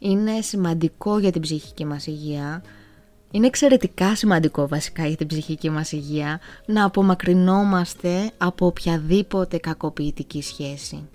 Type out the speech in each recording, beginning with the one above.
είναι σημαντικό για την ψυχική μας υγεία. Είναι εξαιρετικά σημαντικό βασικά για την ψυχική μας υγεία να απομακρυνόμαστε από οποιαδήποτε κακοποιητική σχέση.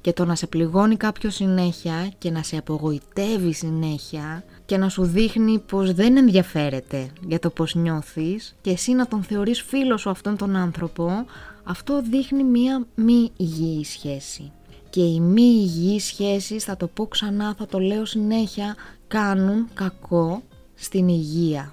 Και το να σε πληγώνει κάποιος συνέχεια και να σε απογοητεύει συνέχεια και να σου δείχνει πως δεν ενδιαφέρεται για το πως νιώθεις και εσύ να τον θεωρείς φίλος σου αυτόν τον άνθρωπο, αυτό δείχνει μία μη υγιή σχέση. Και οι μη υγιείς σχέσεις, θα το πω ξανά, θα το λέω συνέχεια, κάνουν κακό στην υγεία.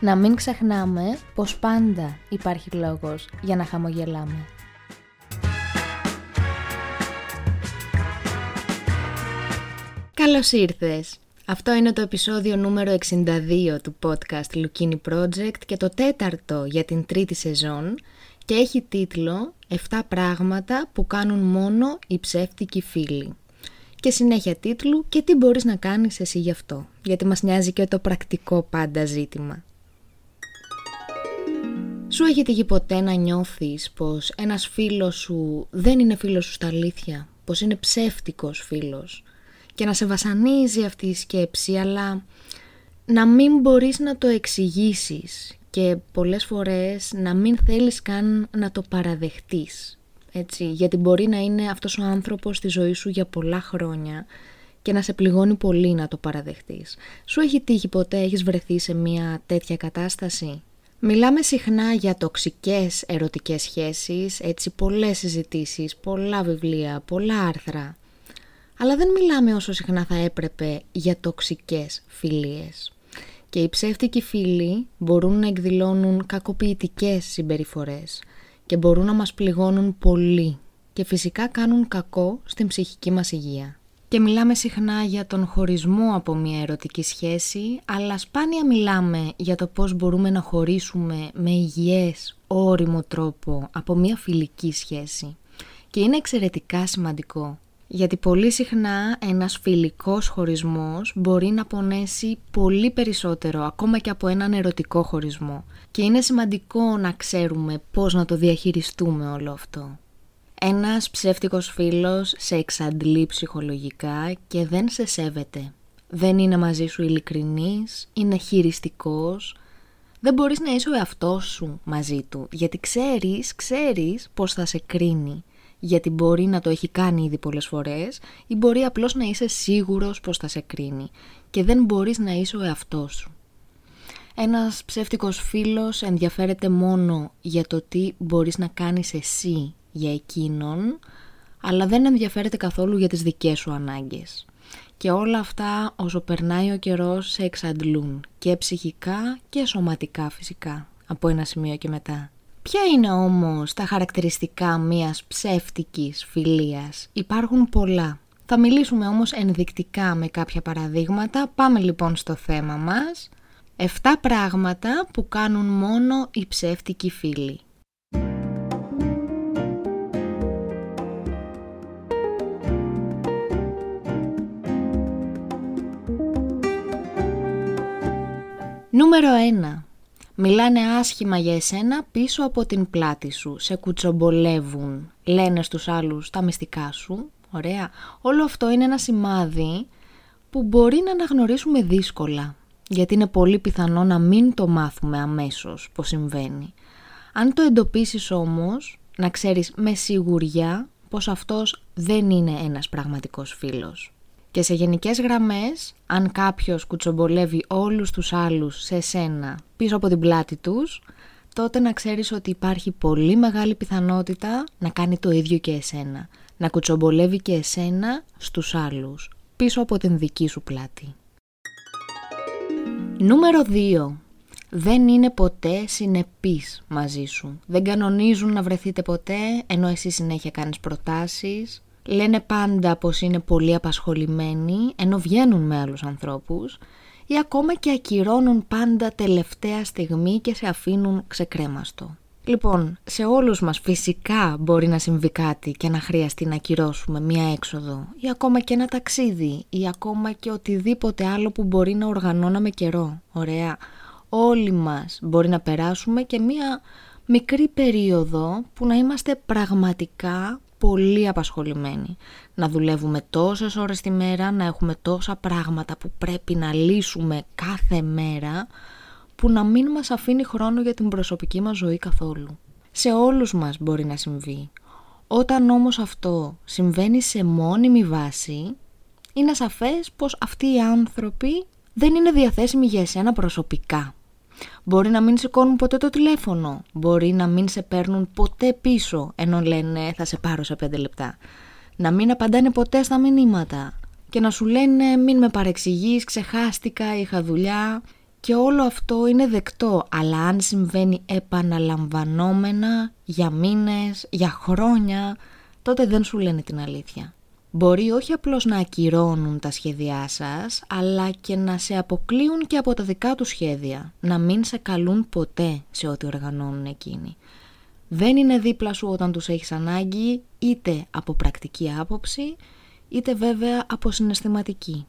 να μην ξεχνάμε πως πάντα υπάρχει λόγος για να χαμογελάμε. Καλώς ήρθες! Αυτό είναι το επεισόδιο νούμερο 62 του podcast Lukini Project και το τέταρτο για την τρίτη σεζόν και έχει τίτλο «7 πράγματα που κάνουν μόνο οι ψεύτικοι φίλοι». Και συνέχεια τίτλου «Και τι μπορείς να κάνεις εσύ γι' αυτό» γιατί μας νοιάζει και το πρακτικό πάντα ζήτημα. Σου έχει τύχει ποτέ να νιώθεις πως ένας φίλος σου δεν είναι φίλος σου στα αλήθεια, πως είναι ψεύτικος φίλος και να σε βασανίζει αυτή η σκέψη αλλά να μην μπορείς να το εξηγήσεις και πολλές φορές να μην θέλεις καν να το παραδεχτείς. Έτσι, γιατί μπορεί να είναι αυτός ο άνθρωπος στη ζωή σου για πολλά χρόνια και να σε πληγώνει πολύ να το παραδεχτείς. Σου έχει τύχει ποτέ, έχεις βρεθεί σε μια τέτοια κατάσταση; Μιλάμε συχνά για τοξικές ερωτικές σχέσεις, έτσι πολλές συζητήσεις, πολλά βιβλία, πολλά άρθρα. Αλλά δεν μιλάμε όσο συχνά θα έπρεπε για τοξικές φιλίες. Και οι ψεύτικοι φίλοι μπορούν να εκδηλώνουν κακοποιητικές συμπεριφορές και μπορούν να μας πληγώνουν πολύ και φυσικά κάνουν κακό στην ψυχική μας υγεία. Και μιλάμε συχνά για τον χωρισμό από μια ερωτική σχέση, αλλά σπάνια μιλάμε για το πώς μπορούμε να χωρίσουμε με υγιές, όριμο τρόπο από μια φιλική σχέση. Και είναι εξαιρετικά σημαντικό, γιατί πολύ συχνά ένας φιλικός χωρισμός μπορεί να πονέσει πολύ περισσότερο, ακόμα και από έναν ερωτικό χωρισμό. Και είναι σημαντικό να ξέρουμε πώς να το διαχειριστούμε όλο αυτό. Ένας ψεύτικος φίλος σε εξαντλεί ψυχολογικά και δεν σε σέβεται. Δεν είναι μαζί σου ειλικρινής, είναι χειριστικός. Δεν μπορείς να είσαι ο εαυτός σου μαζί του, γιατί ξέρεις, ξέρεις πώς θα σε κρίνει. Γιατί μπορεί να το έχει κάνει ήδη πολλές φορές ή μπορεί απλώς να είσαι σίγουρος πώς θα σε κρίνει και δεν μπορείς να είσαι ο εαυτός σου. Ένας ψεύτικος φίλος ενδιαφέρεται μόνο για το τι μπορείς να κάνεις εσύ για εκείνον, αλλά δεν ενδιαφέρεται καθόλου για τις δικές σου ανάγκες. Και όλα αυτά όσο περνάει ο καιρός σε εξαντλούν και ψυχικά και σωματικά φυσικά από ένα σημείο και μετά. Ποια είναι όμως τα χαρακτηριστικά μιας ψεύτικης φιλίας; Υπάρχουν πολλά. Θα μιλήσουμε όμως ενδεικτικά με κάποια παραδείγματα. Πάμε λοιπόν στο θέμα μας. 7 πράγματα που κάνουν μόνο οι ψεύτικοι φίλοι. Νούμερο 1. Μιλάνε άσχημα για εσένα πίσω από την πλάτη σου. Σε κουτσομπολεύουν. Λένε στους άλλους τα μυστικά σου. Ωραία. Όλο αυτό είναι ένα σημάδι που μπορεί να αναγνωρίσουμε δύσκολα. Γιατί είναι πολύ πιθανό να μην το μάθουμε αμέσως πως συμβαίνει. Αν το εντοπίσεις όμως, να ξέρεις με σιγουριά πως αυτός δεν είναι ένας πραγματικός φίλος. Και σε γενικές γραμμές, αν κάποιος κουτσομπολεύει όλους τους άλλους σε σένα πίσω από την πλάτη τους, τότε να ξέρεις ότι υπάρχει πολύ μεγάλη πιθανότητα να κάνει το ίδιο και εσένα. Να κουτσομπολεύει και εσένα στους άλλους, πίσω από την δική σου πλάτη. Νούμερο 2. δεν είναι ποτέ συνεπείς μαζί σου. Δεν κανονίζουν να βρεθείτε ποτέ, ενώ εσύ συνέχεια κάνεις προτάσεις. Λένε πάντα πως είναι πολύ απασχολημένοι, ενώ βγαίνουν με άλλους ανθρώπους. Ή ακόμα και ακυρώνουν πάντα τελευταία στιγμή και σε αφήνουν ξεκρέμαστο. Λοιπόν, σε όλους μας φυσικά μπορεί να συμβεί κάτι και να χρειαστεί να ακυρώσουμε μία έξοδο ή ακόμα και ένα ταξίδι ή ακόμα και οτιδήποτε άλλο που μπορεί να οργανώναμε καιρό. Ωραία όλοι μας μπορεί να περάσουμε και μία μικρή περίοδο που να είμαστε πραγματικά πολύ απασχολημένοι. Να δουλεύουμε τόσες ώρες τη μέρα, να έχουμε τόσα πράγματα που πρέπει να λύσουμε κάθε μέρα, που να μην μας αφήνει χρόνο για την προσωπική μας ζωή καθόλου. Σε όλους μας μπορεί να συμβεί. Όταν όμως αυτό συμβαίνει σε μόνιμη βάση, είναι σαφές πως αυτοί οι άνθρωποι δεν είναι διαθέσιμοι για εσένα προσωπικά. Μπορεί να μην σηκώνουν ποτέ το τηλέφωνο. Μπορεί να μην σε παίρνουν ποτέ πίσω ενώ λένε θα σε πάρω σε πέντε λεπτά. Να μην απαντάνε ποτέ στα μηνύματα. Και να σου λένε μην με παρεξηγείς, ξεχάστηκα, είχα δουλειά. Και όλο αυτό είναι δεκτό, αλλά αν συμβαίνει επαναλαμβανόμενα για μήνες, για χρόνια, τότε δεν σου λένε την αλήθεια μπορεί όχι απλώς να ακυρώνουν τα σχέδιά σας, αλλά και να σε αποκλείουν και από τα δικά τους σχέδια, να μην σε καλούν ποτέ σε ό,τι οργανώνουν εκείνοι. Δεν είναι δίπλα σου όταν τους έχεις ανάγκη, είτε από πρακτική άποψη, είτε βέβαια από συναισθηματική.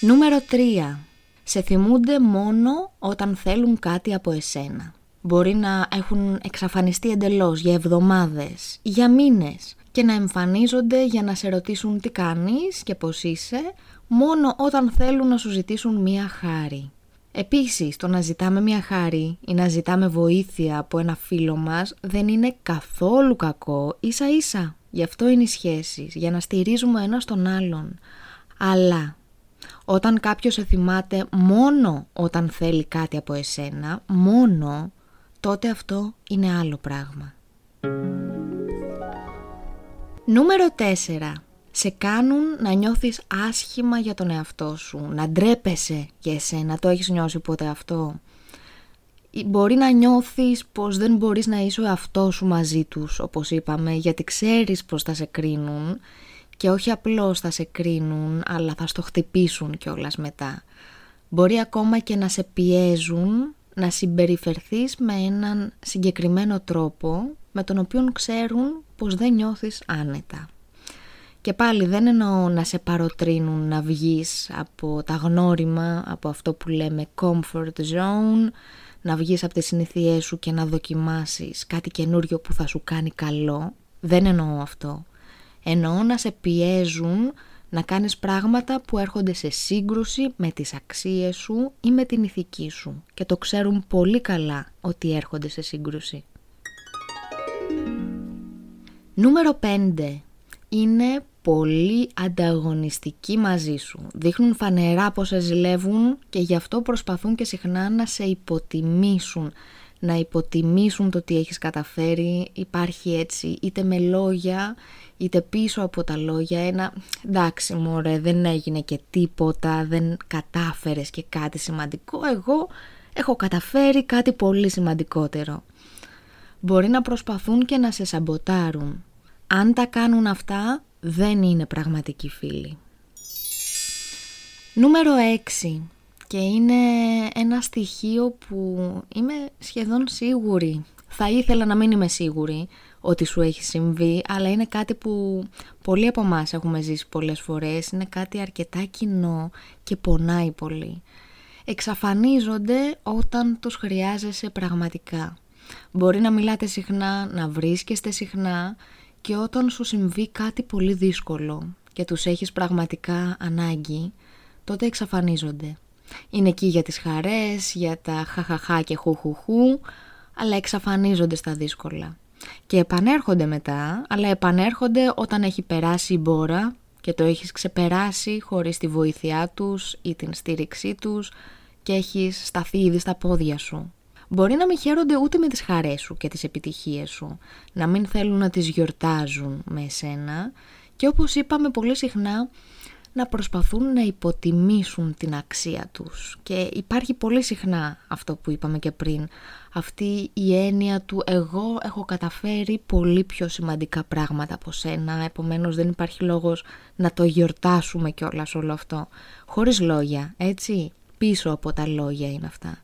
Νούμερο 3. Σε θυμούνται μόνο όταν θέλουν κάτι από εσένα. Μπορεί να έχουν εξαφανιστεί εντελώς για εβδομάδες, για μήνες και να εμφανίζονται για να σε ρωτήσουν τι κάνεις και πώς είσαι, μόνο όταν θέλουν να σου ζητήσουν μία χάρη. Επίσης, το να ζητάμε μία χάρη ή να ζητάμε βοήθεια από ένα φίλο μας δεν είναι καθόλου κακό, ίσα ίσα. Γι' αυτό είναι οι σχέσεις, για να στηρίζουμε ένα τον άλλον. Αλλά όταν κάποιος σε θυμάται μόνο όταν θέλει κάτι από εσένα, μόνο, τότε αυτό είναι άλλο πράγμα. Νούμερο 4. Σε κάνουν να νιώθεις άσχημα για τον εαυτό σου, να ντρέπεσαι για εσένα, το έχεις νιώσει ποτέ αυτό; Μπορεί να νιώθεις πως δεν μπορείς να είσαι ο εαυτός σου μαζί τους, όπως είπαμε, γιατί ξέρεις πως θα σε κρίνουν και όχι απλώς θα σε κρίνουν, αλλά θα στο χτυπήσουν κιόλας μετά. Μπορεί ακόμα και να σε πιέζουν να συμπεριφερθείς με έναν συγκεκριμένο τρόπο με τον οποίο ξέρουν πως δεν νιώθεις άνετα. Και πάλι δεν εννοώ να σε παροτρύνουν να βγεις από τα γνώριμα, από αυτό που λέμε comfort zone, να βγεις από τις συνήθειές σου και να δοκιμάσεις κάτι καινούριο που θα σου κάνει καλό. Δεν εννοώ αυτό. Εννοώ να σε πιέζουν να κάνεις πράγματα που έρχονται σε σύγκρουση με τις αξίες σου ή με την ηθική σου και το ξέρουν πολύ καλά ότι έρχονται σε σύγκρουση. Νούμερο 5. Είναι πολύ ανταγωνιστικοί μαζί σου. Δείχνουν φανερά πως σε ζηλεύουν και γι' αυτό προσπαθούν και συχνά να σε υποτιμήσουν. Να υποτιμήσουν το τι έχεις καταφέρει. Υπάρχει έτσι είτε με λόγια είτε πίσω από τα λόγια ένα εντάξει μωρέ δεν έγινε και τίποτα, δεν κατάφερες και κάτι σημαντικό. Εγώ έχω καταφέρει κάτι πολύ σημαντικότερο. Μπορεί να προσπαθούν και να σε σαμποτάρουν αν τα κάνουν αυτά, δεν είναι πραγματικοί φίλοι. Νούμερο 6 και είναι ένα στοιχείο που είμαι σχεδόν σίγουρη. Θα ήθελα να μην είμαι σίγουρη ότι σου έχει συμβεί, αλλά είναι κάτι που πολλοί από εμάς έχουμε ζήσει πολλές φορές. Είναι κάτι αρκετά κοινό και πονάει πολύ. Εξαφανίζονται όταν τους χρειάζεσαι πραγματικά. Μπορεί να μιλάτε συχνά, να βρίσκεστε συχνά και όταν σου συμβεί κάτι πολύ δύσκολο και τους έχεις πραγματικά ανάγκη, τότε εξαφανίζονται. Είναι εκεί για τις χαρές, για τα χαχαχά και χουχουχού, αλλά εξαφανίζονται στα δύσκολα. Και επανέρχονται μετά, αλλά επανέρχονται όταν έχει περάσει η μπόρα και το έχεις ξεπεράσει χωρίς τη βοήθειά τους ή την στήριξή τους και έχεις σταθεί ήδη στα πόδια σου. Μπορεί να μην χαίρονται ούτε με τις χαρές σου και τις επιτυχίες σου, να μην θέλουν να τις γιορτάζουν με εσένα και όπως είπαμε πολύ συχνά να προσπαθούν να υποτιμήσουν την αξία τους. Και υπάρχει πολύ συχνά αυτό που είπαμε και πριν, αυτή η έννοια του εγώ έχω καταφέρει πολύ πιο σημαντικά πράγματα από σένα, επομένως δεν υπάρχει λόγος να το γιορτάσουμε κιόλας όλο αυτό. Χωρίς λόγια, έτσι, πίσω από τα λόγια είναι αυτά.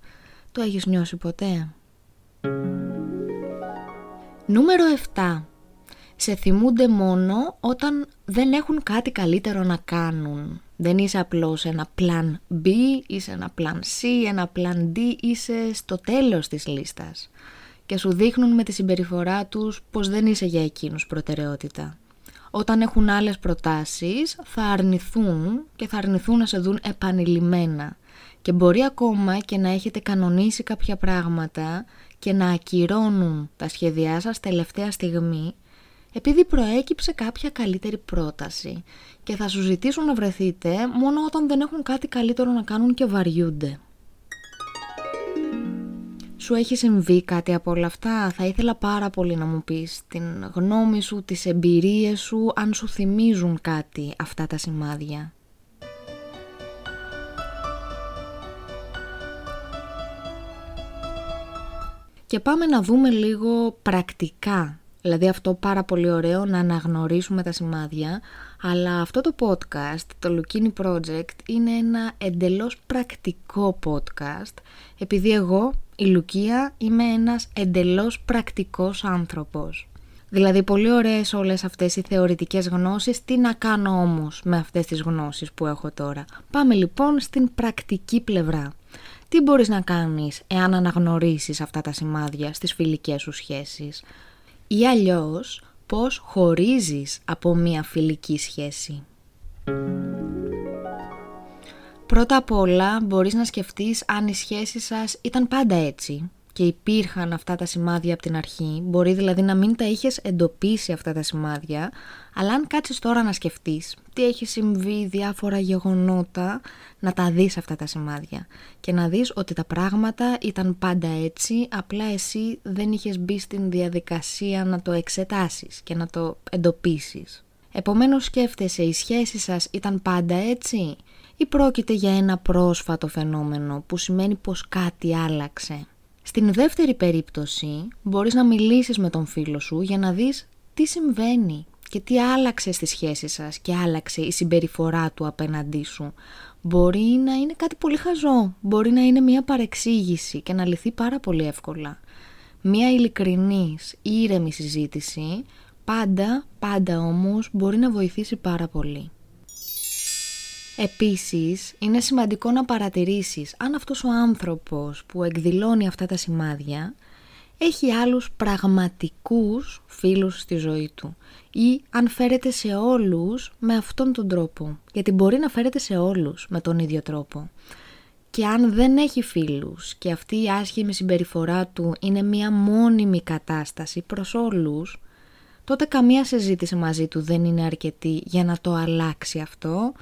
Το έχεις νιώσει ποτέ; Νούμερο 7 σε θυμούνται μόνο όταν δεν έχουν κάτι καλύτερο να κάνουν. Δεν είσαι απλώς ένα plan B, είσαι ένα plan C, ένα plan D, είσαι στο τέλος της λίστας. Και σου δείχνουν με τη συμπεριφορά τους πως δεν είσαι για εκείνους προτεραιότητα. Όταν έχουν άλλες προτάσεις θα αρνηθούν και θα αρνηθούν να σε δουν επανειλημμένα. Και μπορεί ακόμα και να έχετε κανονίσει κάποια πράγματα και να ακυρώνουν τα σχέδιά σας τελευταία στιγμή επειδή προέκυψε κάποια καλύτερη πρόταση και θα σου ζητήσουν να βρεθείτε μόνο όταν δεν έχουν κάτι καλύτερο να κάνουν και βαριούνται. Σου έχει συμβεί κάτι από όλα αυτά, θα ήθελα πάρα πολύ να μου πεις την γνώμη σου, τις εμπειρίες σου, αν σου θυμίζουν κάτι αυτά τα σημάδια. Και πάμε να δούμε λίγο πρακτικά Δηλαδή αυτό πάρα πολύ ωραίο να αναγνωρίσουμε τα σημάδια, αλλά αυτό το podcast, το Lukini Project, είναι ένα εντελώς πρακτικό podcast, επειδή εγώ, η Λουκία, είμαι ένας εντελώς πρακτικός άνθρωπος. Δηλαδή πολύ ωραίες όλες αυτές οι θεωρητικές γνώσεις, τι να κάνω όμως με αυτές τις γνώσεις που έχω τώρα. Πάμε λοιπόν στην πρακτική πλευρά. Τι μπορείς να κάνεις εάν αναγνωρίσεις αυτά τα σημάδια στις φιλικές σου σχέσεις; Ή αλλιώς πώς χωρίζεις από μία φιλική σχέση; Πρώτα απ' όλα μπορείς να σκεφτείς αν η σχέση σας ήταν πάντα έτσι και υπήρχαν αυτά τα σημάδια από την αρχή, μπορεί δηλαδή να μην τα είχες εντοπίσει αυτά τα σημάδια, αλλά αν κάτσεις τώρα να σκεφτείς τι έχει συμβεί, διάφορα γεγονότα, να τα δεις αυτά τα σημάδια και να δεις ότι τα πράγματα ήταν πάντα έτσι, απλά εσύ δεν είχες μπει στην διαδικασία να το εξετάσεις και να το εντοπίσεις. Επομένως σκέφτεσαι, η σχέση σας ήταν πάντα έτσι ή πρόκειται για ένα πρόσφατο φαινόμενο που σημαίνει πως κάτι άλλαξε; Στην δεύτερη περίπτωση μπορείς να μιλήσεις με τον φίλο σου για να δεις τι συμβαίνει και τι άλλαξε στη σχέση σας και άλλαξε η συμπεριφορά του απέναντί σου. Μπορεί να είναι κάτι πολύ χαζό, μπορεί να είναι μια παρεξήγηση και να λυθεί πάρα πολύ εύκολα. Μια ειλικρινής, ήρεμη συζήτηση, πάντα, πάντα όμως μπορεί να βοηθήσει πάρα πολύ. Επίσης, είναι σημαντικό να παρατηρήσεις αν αυτός ο άνθρωπος που εκδηλώνει αυτά τα σημάδια έχει άλλους πραγματικούς φίλους στη ζωή του ή αν φέρεται σε όλους με αυτόν τον τρόπο. Γιατί μπορεί να φέρεται σε όλους με τον ίδιο τρόπο. Και αν δεν έχει φίλους και αυτή η άσχημη συμπεριφορά του είναι μία μόνιμη κατάσταση προς όλους, τότε καμία συζήτηση μαζί του δεν είναι αρκετή για να το αλλάξει αυτό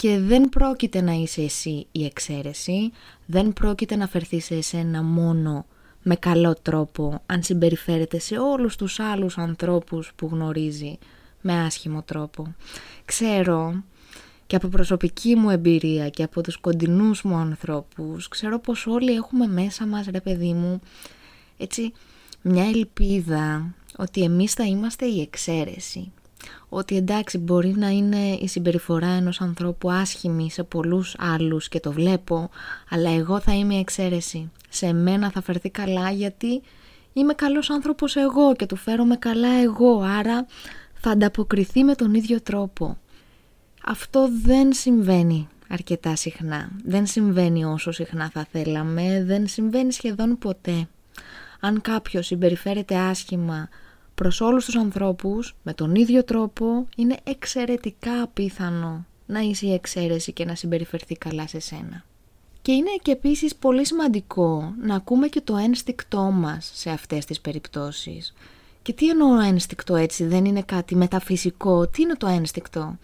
και δεν πρόκειται να είσαι εσύ η εξαίρεση, δεν πρόκειται να φερθεί σε εσένα μόνο με καλό τρόπο αν συμπεριφέρεται σε όλους τους άλλους ανθρώπους που γνωρίζει με άσχημο τρόπο. Ξέρω και από προσωπική μου εμπειρία και από τους κοντινούς μου ανθρώπους, ξέρω πως όλοι έχουμε μέσα μας ρε παιδί μου έτσι μια ελπίδα ότι εμείς θα είμαστε η εξαίρεση ότι εντάξει μπορεί να είναι η συμπεριφορά ενός ανθρώπου άσχημη σε πολλούς άλλους και το βλέπω, αλλά εγώ θα είμαι η εξαίρεση. Σε μένα θα φερθεί καλά γιατί είμαι καλός άνθρωπος εγώ και του φέρομαι καλά εγώ, άρα θα ανταποκριθεί με τον ίδιο τρόπο. Αυτό δεν συμβαίνει αρκετά συχνά. Δεν συμβαίνει όσο συχνά θα θέλαμε, δεν συμβαίνει σχεδόν ποτέ. Αν κάποιος συμπεριφέρεται άσχημα προς όλους τους ανθρώπους με τον ίδιο τρόπο είναι εξαιρετικά απίθανο να είσαι η εξαίρεση και να συμπεριφερθεί καλά σε σένα. Και είναι και επίσης πολύ σημαντικό να ακούμε και το ένστικτό μας σε αυτές τις περιπτώσεις. Και τι εννοώ ένστικτο έτσι, δεν είναι κάτι μεταφυσικό, τι είναι το ένστικτο;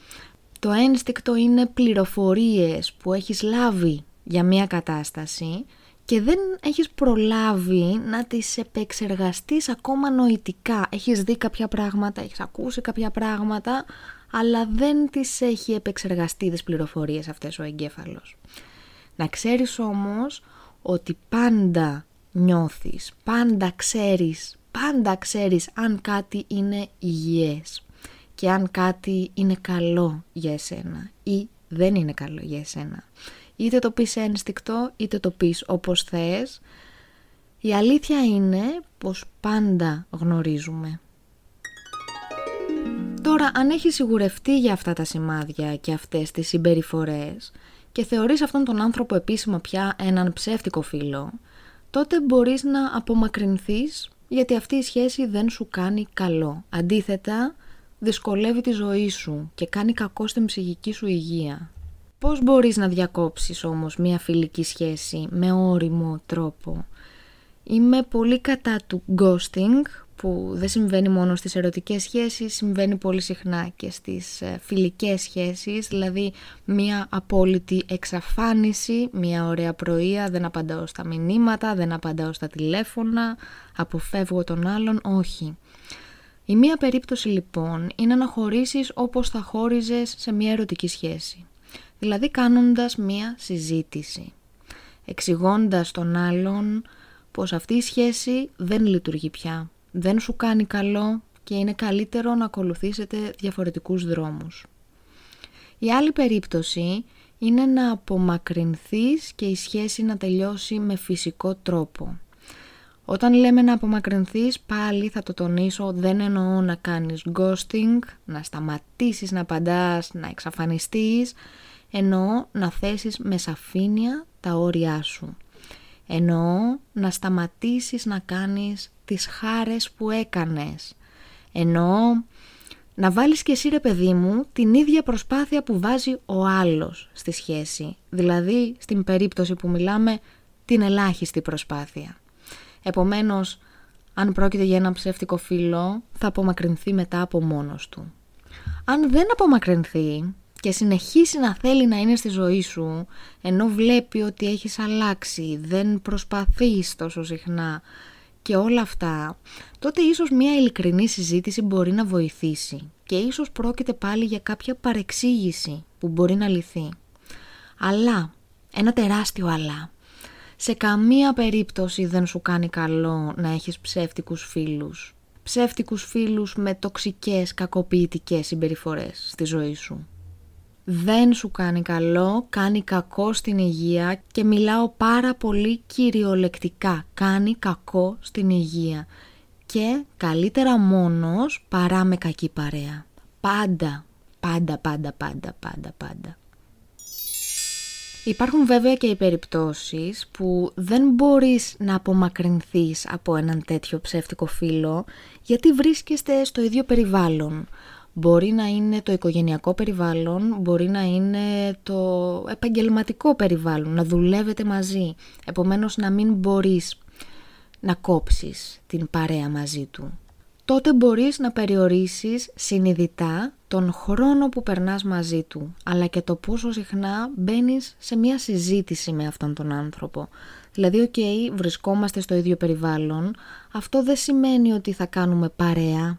Το ένστικτο είναι πληροφορίες που έχεις λάβει για μια κατάσταση και δεν έχεις προλάβει να τις επεξεργαστείς ακόμα νοητικά. Έχεις δει κάποια πράγματα, έχεις ακούσει κάποια πράγματα, αλλά δεν τις έχει επεξεργαστεί τις πληροφορίες αυτές ο εγκέφαλος. Να ξέρεις όμως ότι πάντα νιώθεις, πάντα ξέρεις, πάντα ξέρεις αν κάτι είναι υγιές και αν κάτι είναι καλό για εσένα ή δεν είναι καλό για εσένα. Είτε το πεις ένστικτο, είτε το πεις όπως θες. Η αλήθεια είναι πως πάντα γνωρίζουμε. Τώρα, αν έχεις σιγουρευτεί για αυτά τα σημάδια και αυτές τις συμπεριφορές και θεωρείς αυτόν τον άνθρωπο επίσημα πια έναν ψεύτικο φίλο, τότε μπορείς να απομακρυνθείς γιατί αυτή η σχέση δεν σου κάνει καλό. Αντίθετα, δυσκολεύει τη ζωή σου και κάνει κακό στην ψυχική σου υγεία. Πώς μπορείς να διακόψεις όμως μια φιλική σχέση με όριμο τρόπο; Είμαι πολύ κατά του ghosting που δεν συμβαίνει μόνο στις ερωτικές σχέσεις, συμβαίνει πολύ συχνά και στις ε, φιλικές σχέσεις, δηλαδή μια απόλυτη εξαφάνιση, μια ωραία πρωία, δεν απαντάω στα μηνύματα, δεν απαντάω στα τηλέφωνα, αποφεύγω τον άλλον, όχι. Η μία περίπτωση λοιπόν είναι να χωρίσεις όπως θα χώριζες σε μια ερωτική σχέση. Δηλαδή κάνοντας μια συζήτηση. Εξηγώντας τον άλλον πως αυτή η σχέση δεν λειτουργεί πια. Δεν σου κάνει καλό και είναι καλύτερο να ακολουθήσετε διαφορετικούς δρόμους. Η άλλη περίπτωση είναι να απομακρυνθείς και η σχέση να τελειώσει με φυσικό τρόπο. Όταν λέμε να απομακρυνθείς πάλι θα το τονίσω δεν εννοώ να κάνεις ghosting, να σταματήσεις να απαντάς, να εξαφανιστείς, εννοώ να θέσεις με σαφήνεια τα όρια σου. Εννοώ να σταματήσεις να κάνεις τις χάρες που έκανες. Εννοώ να βάλεις και εσύ ρε παιδί μου την ίδια προσπάθεια που βάζει ο άλλος στη σχέση. Δηλαδή στην περίπτωση που μιλάμε την ελάχιστη προσπάθεια. Επομένως, αν πρόκειται για ένα ψεύτικο φίλο, θα απομακρυνθεί μετά από μόνος του. Αν δεν απομακρυνθεί και συνεχίσει να θέλει να είναι στη ζωή σου, ενώ βλέπει ότι έχεις αλλάξει, δεν προσπαθείς τόσο συχνά και όλα αυτά, τότε ίσως μια ειλικρινή συζήτηση μπορεί να βοηθήσει και ίσως πρόκειται πάλι για κάποια παρεξήγηση που μπορεί να λυθεί. Αλλά, ένα τεράστιο αλλά, σε καμία περίπτωση δεν σου κάνει καλό να έχεις ψεύτικους φίλους. Ψεύτικους φίλους με τοξικές, κακοποιητικές συμπεριφορές στη ζωή σου. Δεν σου κάνει καλό, κάνει κακό στην υγεία και μιλάω πάρα πολύ κυριολεκτικά. Κάνει κακό στην υγεία και καλύτερα μόνος παρά με κακή παρέα. Πάντα, πάντα, πάντα, πάντα, πάντα, πάντα. Υπάρχουν βέβαια και οι περιπτώσεις που δεν μπορείς να απομακρυνθείς από έναν τέτοιο ψεύτικο φίλο γιατί βρίσκεστε στο ίδιο περιβάλλον. Μπορεί να είναι το οικογενειακό περιβάλλον, μπορεί να είναι το επαγγελματικό περιβάλλον, να δουλεύετε μαζί. Επομένως να μην μπορείς να κόψεις την παρέα μαζί του τότε μπορείς να περιορίσεις συνειδητά τον χρόνο που περνάς μαζί του, αλλά και το πόσο συχνά μπαίνεις σε μια συζήτηση με αυτόν τον άνθρωπο. Δηλαδή, οκ, βρισκόμαστε στο ίδιο περιβάλλον, αυτό δεν σημαίνει ότι θα κάνουμε παρέα,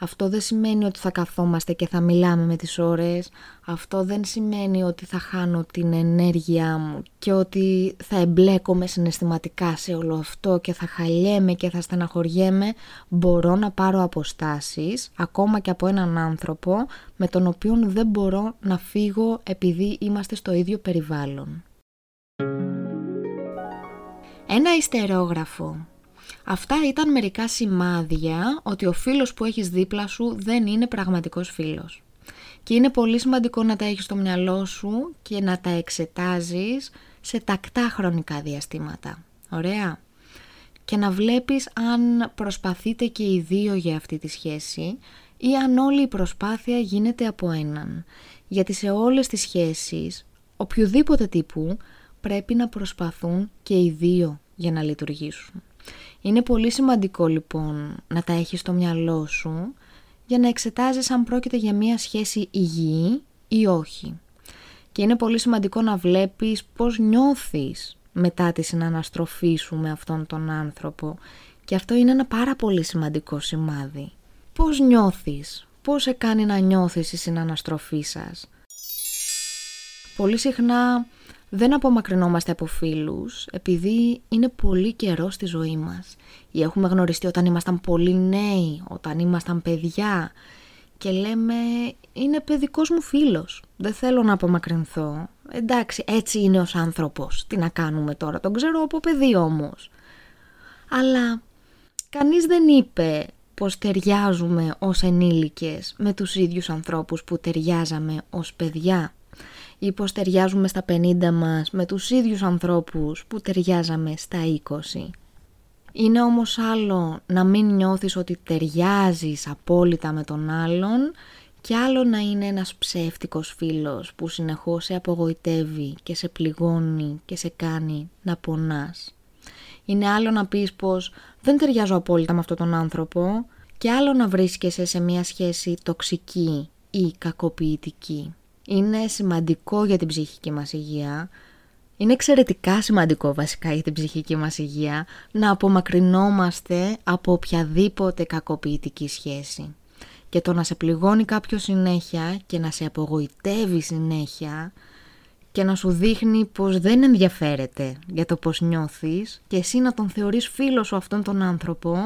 αυτό δεν σημαίνει ότι θα καθόμαστε και θα μιλάμε με τις ώρες. Αυτό δεν σημαίνει ότι θα χάνω την ενέργειά μου και ότι θα εμπλέκομαι συναισθηματικά σε όλο αυτό και θα χαλιέμαι και θα στεναχωριέμαι. Μπορώ να πάρω αποστάσεις ακόμα και από έναν άνθρωπο με τον οποίο δεν μπορώ να φύγω επειδή είμαστε στο ίδιο περιβάλλον. Ένα ιστερόγραφο Αυτά ήταν μερικά σημάδια ότι ο φίλος που έχεις δίπλα σου δεν είναι πραγματικός φίλος. Και είναι πολύ σημαντικό να τα έχεις στο μυαλό σου και να τα εξετάζεις σε τακτά χρονικά διαστήματα. Ωραία. Και να βλέπεις αν προσπαθείτε και οι δύο για αυτή τη σχέση ή αν όλη η προσπάθεια γίνεται από έναν. Γιατί σε όλες τις σχέσεις, οποιοδήποτε τύπου, πρέπει να προσπαθούν και οι δύο για να λειτουργήσουν. Είναι πολύ σημαντικό λοιπόν να τα έχεις στο μυαλό σου για να εξετάζεις αν πρόκειται για μια σχέση υγιή ή όχι. Και είναι πολύ σημαντικό να βλέπεις πώς νιώθεις μετά τη συναναστροφή σου με αυτόν τον άνθρωπο. Και αυτό είναι ένα πάρα πολύ σημαντικό σημάδι. Πώς νιώθεις; Πώς σε κάνει να νιώθεις η συναναστροφή σας; Πολύ συχνά δεν απομακρυνόμαστε από φίλους επειδή είναι πολύ καιρό στη ζωή μας ή έχουμε γνωριστεί όταν ήμασταν πολύ νέοι, όταν ήμασταν παιδιά και λέμε είναι παιδικός μου φίλος, δεν θέλω να απομακρυνθώ. Εντάξει, έτσι είναι ως άνθρωπος, τι να κάνουμε τώρα, τον ξέρω από παιδί όμως. Αλλά κανείς δεν είπε πως ταιριάζουμε ως ενήλικες με τους ίδιους ανθρώπους που ταιριάζαμε ως παιδιά ή πως ταιριάζουμε στα 50 μας με τους ίδιους ανθρώπους που ταιριάζαμε στα 20. Είναι όμως άλλο να μην νιώθεις ότι ταιριάζεις απόλυτα με τον άλλον και άλλο να είναι ένας ψεύτικος φίλος που συνεχώς σε απογοητεύει και σε πληγώνει και σε κάνει να πονάς. Είναι άλλο να πεις πως δεν ταιριάζω απόλυτα με αυτόν τον άνθρωπο και άλλο να βρίσκεσαι σε μια σχέση τοξική ή κακοποιητική. Είναι σημαντικό για την ψυχική μας υγεία είναι εξαιρετικά σημαντικό βασικά για την ψυχική μας υγεία να απομακρυνόμαστε από οποιαδήποτε κακοποιητική σχέση. Και το να σε πληγώνει κάποιος συνέχεια και να σε απογοητεύει συνέχεια και να σου δείχνει πως δεν ενδιαφέρεται για το πως νιώθεις και εσύ να τον θεωρείς φίλος σου αυτόν τον άνθρωπο,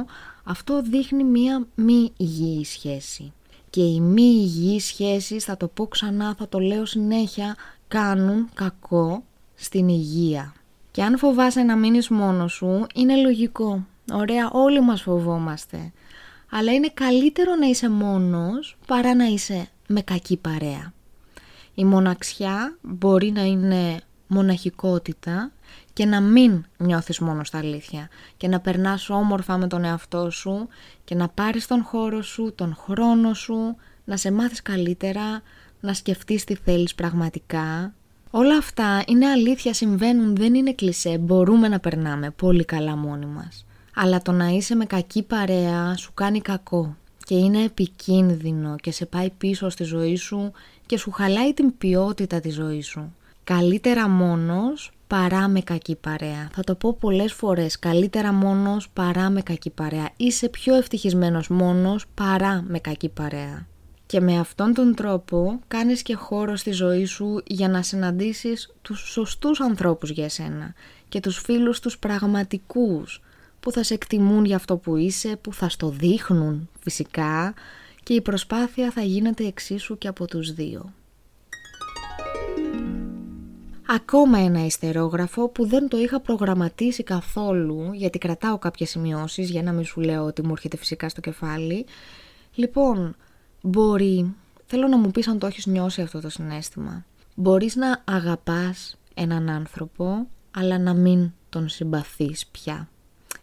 αυτό δείχνει μία μη υγιή σχέση. Και οι μη υγιείς σχέσεις, θα το πω ξανά, θα το λέω συνέχεια, κάνουν κακό στην υγεία. Και αν φοβάσαι να μείνεις μόνος σου, είναι λογικό. Ωραία, όλοι μας φοβόμαστε. Αλλά είναι καλύτερο να είσαι μόνος παρά να είσαι με κακή παρέα. Η μοναξιά μπορεί να είναι μοναχικότητα και να μην νιώθεις μόνος στα αλήθεια και να περνάς όμορφα με τον εαυτό σου και να πάρεις τον χώρο σου, τον χρόνο σου, να σε μάθεις καλύτερα, να σκεφτείς τι θέλεις πραγματικά, Όλα αυτά είναι αλήθεια, συμβαίνουν, δεν είναι κλισέ, μπορούμε να περνάμε πολύ καλά μόνοι μας. Αλλά το να είσαι με κακή παρέα σου κάνει κακό και είναι επικίνδυνο και σε πάει πίσω στη ζωή σου και σου χαλάει την ποιότητα της ζωής σου. Καλύτερα μόνος παρά με κακή παρέα. Θα το πω πολλές φορές, καλύτερα μόνος παρά με κακή παρέα. Είσαι πιο ευτυχισμένος μόνος παρά με κακή παρέα. Και με αυτόν τον τρόπο κάνεις και χώρο στη ζωή σου για να συναντήσεις τους σωστούς ανθρώπους για σένα και τους φίλους τους πραγματικούς που θα σε εκτιμούν για αυτό που είσαι, που θα στο δείχνουν φυσικά και η προσπάθεια θα γίνεται εξίσου και από τους δύο. Ακόμα ένα ιστερόγραφο που δεν το είχα προγραμματίσει καθόλου γιατί κρατάω κάποιες σημειώσεις για να μην σου λέω ότι μου έρχεται φυσικά στο κεφάλι. Λοιπόν, Μπορεί, θέλω να μου πεις αν το έχεις νιώσει αυτό το συνέστημα. Μπορείς να αγαπάς έναν άνθρωπο, αλλά να μην τον συμπαθείς πια.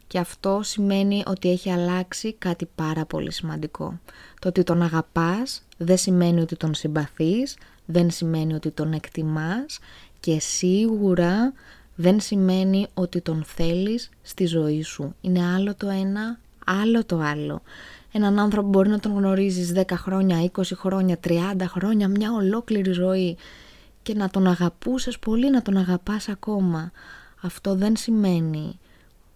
Και αυτό σημαίνει ότι έχει αλλάξει κάτι πάρα πολύ σημαντικό. Το ότι τον αγαπάς δεν σημαίνει ότι τον συμπαθείς, δεν σημαίνει ότι τον εκτιμάς και σίγουρα δεν σημαίνει ότι τον θέλεις στη ζωή σου. Είναι άλλο το ένα, άλλο το άλλο έναν άνθρωπο μπορεί να τον γνωρίζεις 10 χρόνια, 20 χρόνια, 30 χρόνια, μια ολόκληρη ζωή και να τον αγαπούσες πολύ, να τον αγαπάς ακόμα. Αυτό δεν σημαίνει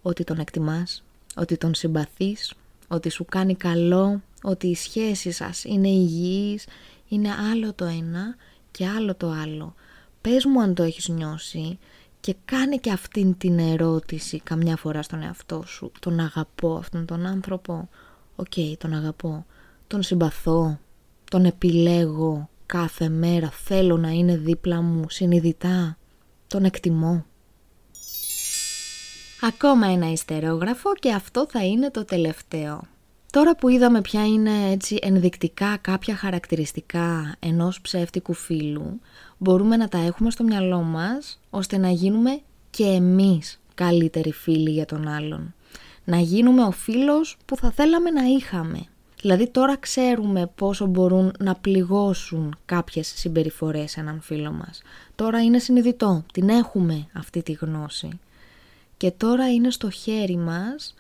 ότι τον εκτιμάς, ότι τον συμπαθείς, ότι σου κάνει καλό, ότι οι σχέσεις σας είναι υγιείς, είναι άλλο το ένα και άλλο το άλλο. Πες μου αν το έχεις νιώσει και κάνε και αυτήν την ερώτηση καμιά φορά στον εαυτό σου. Τον αγαπώ αυτόν τον άνθρωπο. Οκ, τον αγαπώ, τον συμπαθώ, τον επιλέγω κάθε μέρα, θέλω να είναι δίπλα μου συνειδητά, τον εκτιμώ. Ακόμα ένα ιστερόγραφο και αυτό θα είναι το τελευταίο. Τώρα που είδαμε ποια είναι έτσι ενδεικτικά κάποια χαρακτηριστικά ενός ψεύτικου φίλου, μπορούμε να τα έχουμε στο μυαλό μας ώστε να γίνουμε και εμείς καλύτεροι φίλοι για τον άλλον να γίνουμε ο φίλος που θα θέλαμε να είχαμε. Δηλαδή τώρα ξέρουμε πόσο μπορούν να πληγώσουν κάποιες συμπεριφορές έναν φίλο μας. Τώρα είναι συνειδητό, την έχουμε αυτή τη γνώση. Και τώρα είναι στο χέρι μας,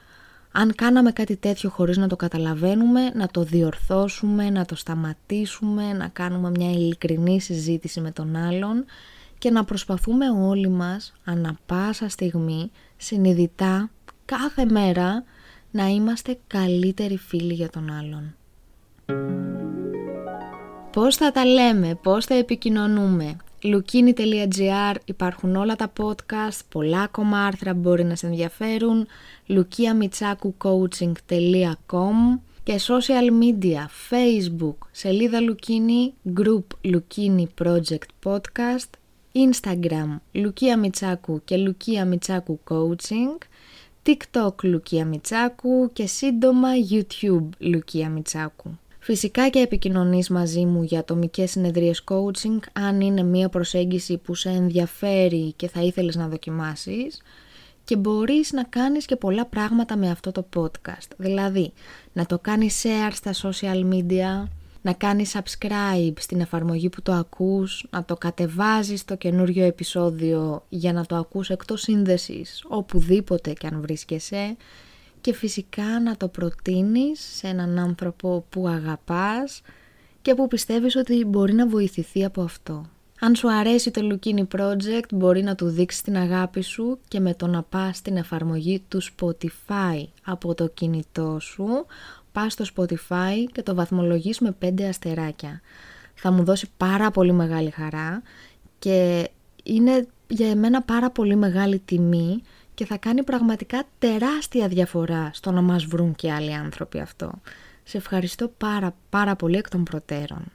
αν κάναμε κάτι τέτοιο χωρίς να το καταλαβαίνουμε, να το διορθώσουμε, να το σταματήσουμε, να κάνουμε μια ειλικρινή συζήτηση με τον άλλον και να προσπαθούμε όλοι μας, ανα πάσα στιγμή, συνειδητά κάθε μέρα να είμαστε καλύτεροι φίλοι για τον άλλον. Πώς θα τα λέμε, πώς θα επικοινωνούμε lukini.gr υπάρχουν όλα τα podcast, πολλά ακόμα άρθρα μπορεί να σε ενδιαφέρουν, lukiamitsakucoaching.com και social media, facebook, σελίδα Λουκίνη, group Λουκίνη Project Podcast, instagram Λουκία Μιτσάκου και Λουκία Μιτσάκου Coaching, TikTok Λουκία Μιτσάκου και σύντομα YouTube Λουκία Μιτσάκου. Φυσικά και επικοινωνείς μαζί μου για ατομικές συνεδρίες coaching αν είναι μια προσέγγιση που σε ενδιαφέρει και θα ήθελες να δοκιμάσεις και μπορείς να κάνεις και πολλά πράγματα με αυτό το podcast. Δηλαδή, να το κάνεις share στα social media, να κάνεις subscribe στην εφαρμογή που το ακούς, να το κατεβάζεις το καινούριο επεισόδιο για να το ακούς εκτός σύνδεσης οπουδήποτε και αν βρίσκεσαι και φυσικά να το προτείνεις σε έναν άνθρωπο που αγαπάς και που πιστεύεις ότι μπορεί να βοηθηθεί από αυτό. Αν σου αρέσει το Lukini Project μπορεί να του δείξεις την αγάπη σου και με το να πας στην εφαρμογή του Spotify από το κινητό σου πας στο Spotify και το βαθμολογείς με 5 αστεράκια. Θα μου δώσει πάρα πολύ μεγάλη χαρά και είναι για εμένα πάρα πολύ μεγάλη τιμή και θα κάνει πραγματικά τεράστια διαφορά στο να μας βρουν και άλλοι άνθρωποι αυτό. Σε ευχαριστώ πάρα πάρα πολύ εκ των προτέρων.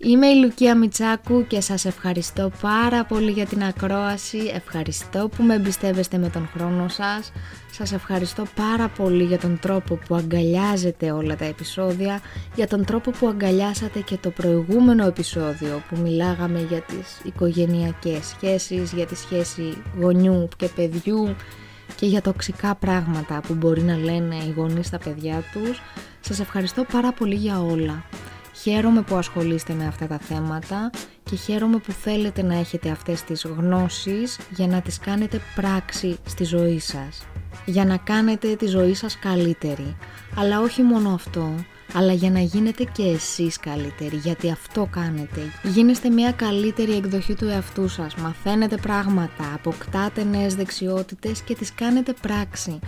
Είμαι η Λουκία Μιτσάκου και σας ευχαριστώ πάρα πολύ για την ακρόαση, ευχαριστώ που με εμπιστεύεστε με τον χρόνο σας, σας ευχαριστώ πάρα πολύ για τον τρόπο που αγκαλιάζετε όλα τα επεισόδια, για τον τρόπο που αγκαλιάσατε και το προηγούμενο επεισόδιο που μιλάγαμε για τις οικογενειακές σχέσεις, για τη σχέση γονιού και παιδιού και για τοξικά πράγματα που μπορεί να λένε οι γονείς στα παιδιά τους. Σας ευχαριστώ πάρα πολύ για όλα. Χαίρομαι που ασχολείστε με αυτά τα θέματα και χαίρομαι που θέλετε να έχετε αυτές τις γνώσεις για να τις κάνετε πράξη στη ζωή σας. Για να κάνετε τη ζωή σας καλύτερη. Αλλά όχι μόνο αυτό, αλλά για να γίνετε και εσείς καλύτεροι, γιατί αυτό κάνετε. Γίνεστε μια καλύτερη εκδοχή του εαυτού σας, μαθαίνετε πράγματα, αποκτάτε νέες δεξιότητες και τις κάνετε πράξη.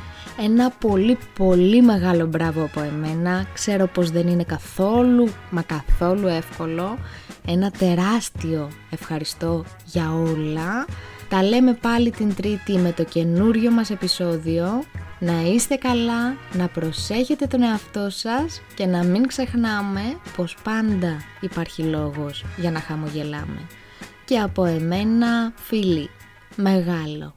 Ένα πολύ πολύ μεγάλο μπράβο από εμένα, ξέρω πως δεν είναι καθόλου, μα καθόλου εύκολο. Ένα τεράστιο ευχαριστώ για όλα. Τα λέμε πάλι την Τρίτη με το καινούριο μας επεισόδιο να είστε καλά, να προσέχετε τον εαυτό σας και να μην ξεχνάμε πως πάντα υπάρχει λόγος για να χαμογελάμε. Και από εμένα φίλοι, μεγάλο.